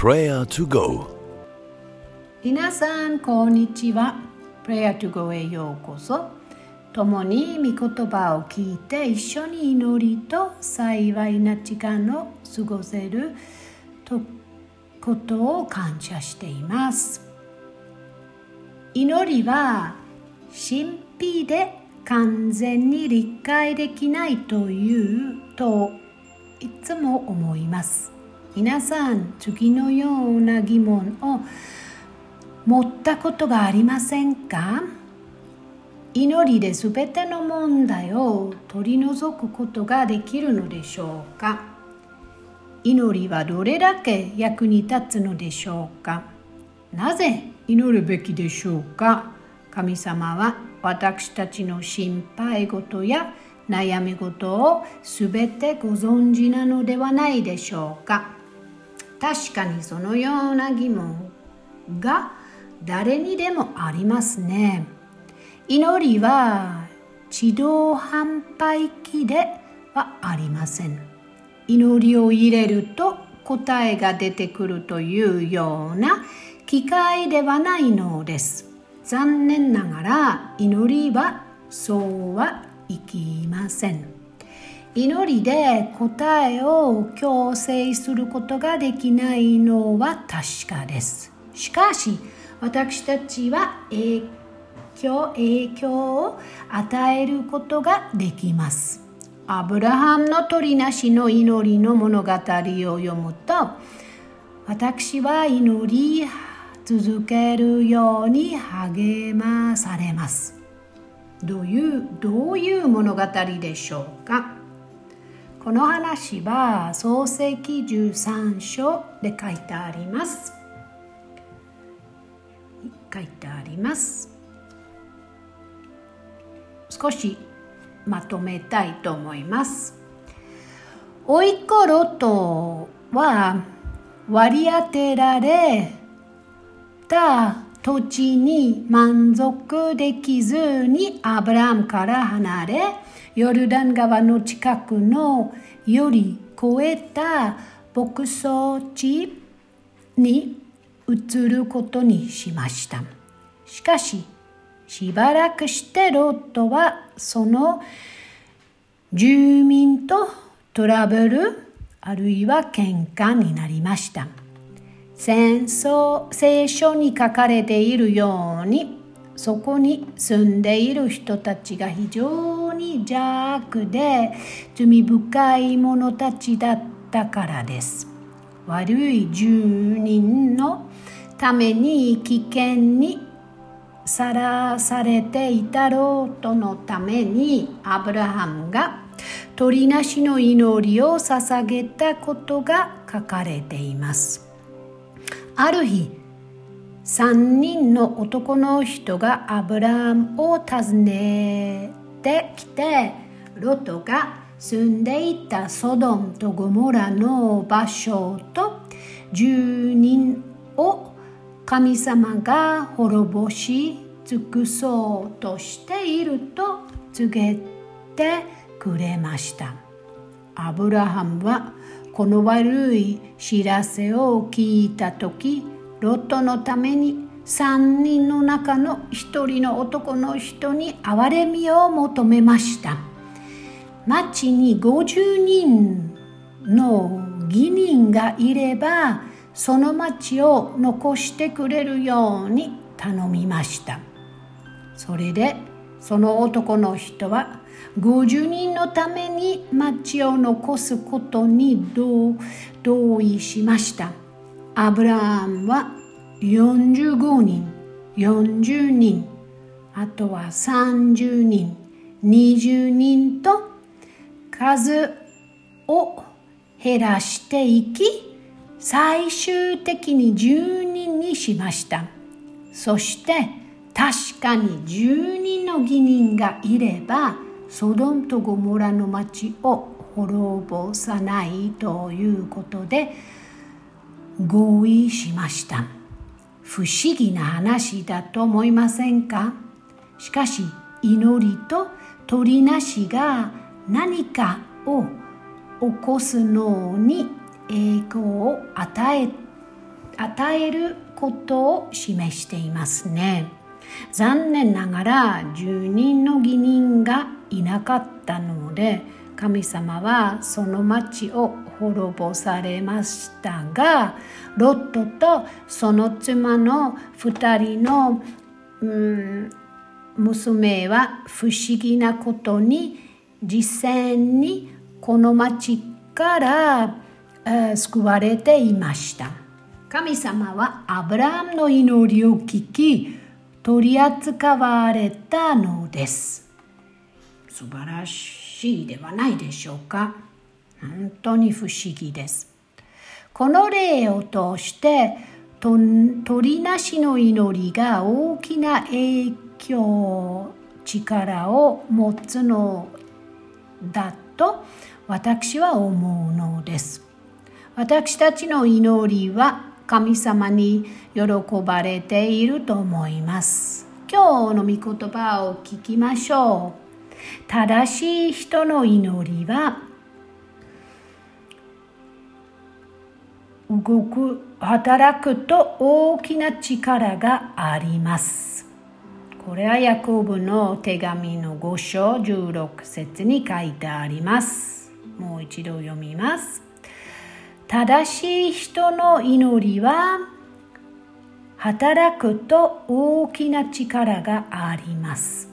Prayer to Go. 皆さんこんにちは。Prayer to Go へようこそ。共に御言葉を聞いて一緒に祈りと幸いな時間を過ごせるとことを感謝しています。祈りは神秘で完全に理解できないというといつも思います。皆さん次のような疑問を持ったことがありませんか？祈りで全ての問題を取り除くことができるのでしょうか？祈りはどれだけ役に立つのでしょうか？なぜ祈るべきでしょうか？神様は私たちの心配事や悩み事をすべてご存知なのではないでしょうか？確かにそのような疑問が誰にでもありますね。祈りは自動販売機ではありません。祈りを入れると答えが出てくるというような機械ではないのです。残念ながら祈りはそうはいきません。祈りで答えを強制することができないのは確かです。しかし私たちは影響影響を与えることができます。アブラハムの鳥なしの祈りの物語を読むと私は祈り続けるように励まされます。どういうどういう物語でしょうか？この話は創世記13章で書いてあります。書いてあります。少しまとめたいと思います。おいっ子ロトは割り当てられた土地に満足できずにアブラムから離れヨルダン川の近くのより越えた牧草地に移ることにしました。しかししばらくしてロットはその住民とトラブルあるいは喧嘩になりました。戦争聖書に書かれているようにそこに住んでいる人たちが非常に邪悪で罪深い者たちだったからです。悪い住人のために危険にさらされていたろうとのためにアブラハムが鳥なしの祈りを捧げたことが書かれています。ある日3人の男の人がアブラハムを訪ねてきてロトが住んでいたソドンとゴモラの場所と住人を神様が滅ぼし尽くそうとしていると告げてくれました。アブラハムはこの悪い知らせを聞いた時ロトのために3人の中の1人の男の人に憐れみを求めました。町に50人の義人がいればその町を残してくれるように頼みました。それでその男の人は50人のために町を残すことに同意しました。アブラハムは45人40人あとは30人20人と数を減らしていき最終的に10人にしました。そして確かに10人の義人がいればソドンとゴモラの町を滅ぼさないということで合意しました。不思議な話だと思いませんか？しかし祈りと鳥なしが何かを起こすのに影響を与え与えることを示していますね。残念ながら住人の義人がいなかったので神様はその町を滅ぼされましたがロットとその妻の2人の、うん、娘は不思議なことに実際にこの町からえ救われていました。神様はアブラハムの祈りを聞き取り扱われたのです。素晴らしいではないでしょうか。本当に不思議です。この例を通して鳥なしの祈りが大きな影響力を持つのだと私は思うのです。私たちの祈りは神様に喜ばれていると思います。今日の御言葉を聞きましょう。正しい人の祈りは動く働くと大きな力があります。これはヤコブの手紙の5章16節に書いてあります。もう一度読みます。正しい人の祈りは働くと大きな力があります。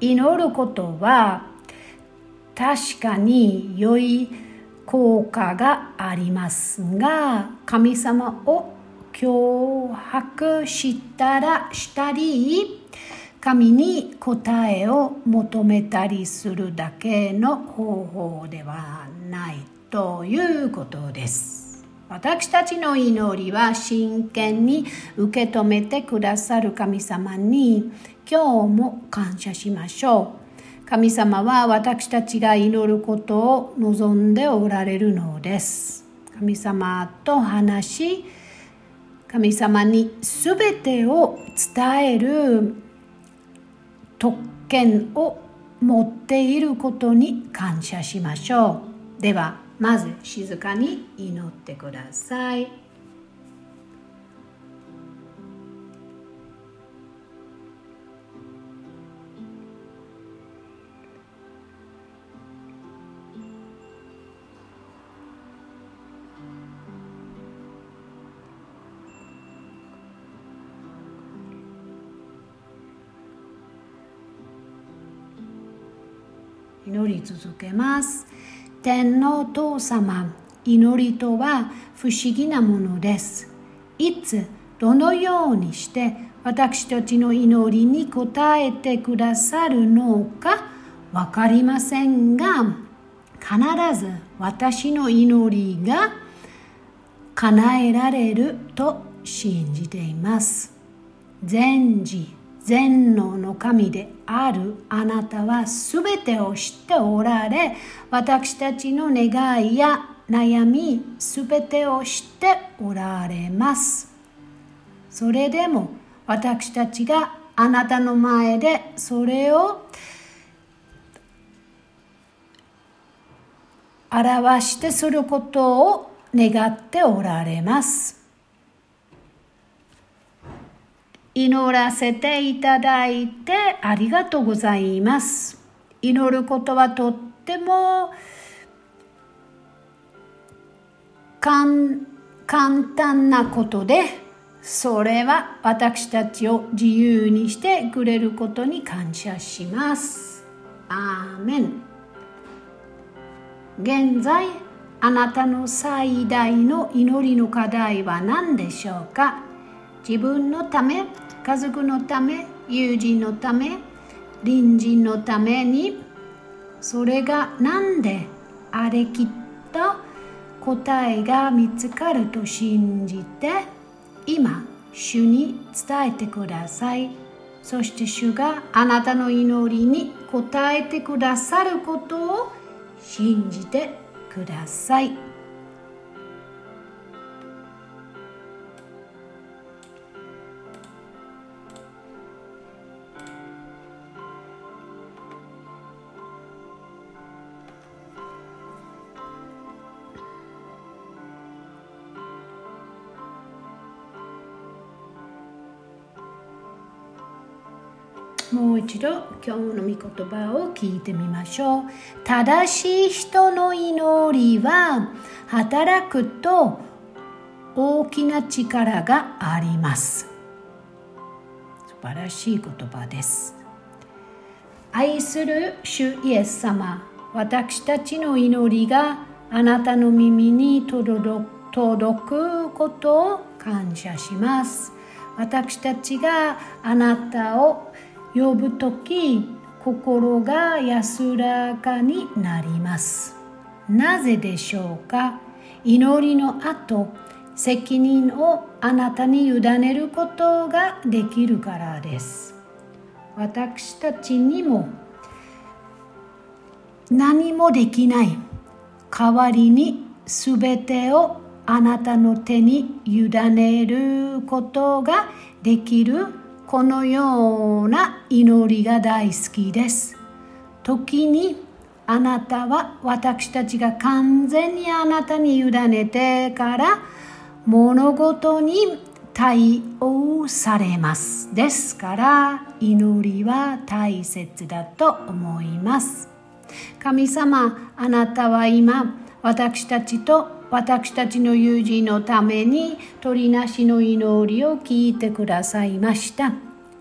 祈ることは確かに良い効果がありますが神様を脅迫したらしたり神に答えを求めたりするだけの方法ではないということです。私たちの祈りは真剣に受け止めてくださる神様に今日も感謝しましょう。神様は私たちが祈ることを望んでおられるのです神様と話し神様に全てを伝える特権を持っていることに感謝しましょうではまず静かに祈ってください。祈り続けます。天皇父様祈りとは不思議なものですいつどのようにして私たちの祈りに応えてくださるのか分かりませんが必ず私の祈りが叶えられると信じています全知全能の神であるあなたはすべてを知っておられ私たちの願いや悩みすべてを知っておられます。それでも私たちがあなたの前でそれを表してすることを願っておられます。祈らせていただいてありがとうございます。祈ることはとっても簡単なことで、それは私たちを自由にしてくれることに感謝します。アーメン。現在、あなたの最大の祈りの課題は何でしょうか？自分のため家族のため友人のため隣人のためにそれが何であれきっと答えが見つかると信じて今主に伝えてくださいそして主があなたの祈りに応えてくださることを信じてください。一度今日の御言葉を聞いてみましょう。正しい人の祈りは働くと大きな力があります。素晴らしい言葉です。愛する主イエス様私たちの祈りがあなたの耳に届くことを感謝します。私たちがあなたを呼ぶ時心が安らかになります。なぜでしょうか？祈りの後責任をあなたに委ねることができるからです。私たちにも何もできない代わりに全てをあなたの手に委ねることができるこのような祈りが大好きです。時にあなたは私たちが完全にあなたに委ねてから物事に対応されますですから祈りは大切だと思います。神様あなたは今私たちと私たちの友人のために鳥なしの祈りを聞いてくださいました。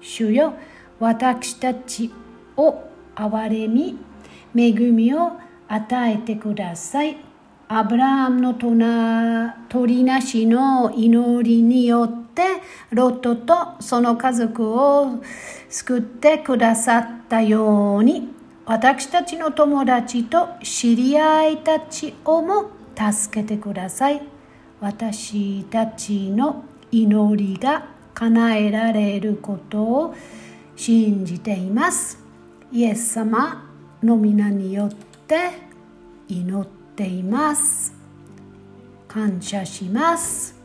主よ私たちを憐れみ恵みを与えてください。アブラハムの鳥なしの祈りによってロットとその家族を救ってくださったように私たちの友達と知り合いたちをも助けてください。私たちの祈りが叶えられることを信じています。イエス様の皆によって祈っています。感謝します。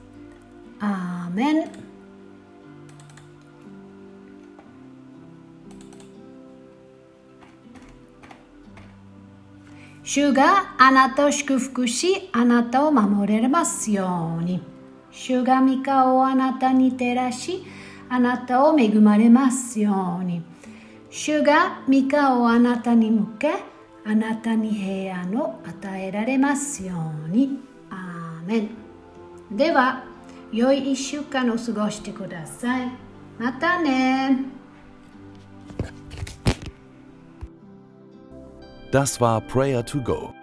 アーメン。主があなたを祝福し、あなたを守れますように。主が御顔をあなたに照らし、あなたを恵まれますように。主が御顔をあなたに向け、あなたに平安を与えられますように。アーメン。では、良い一週間を過ごしてください。またね。Das war Prayer to Go.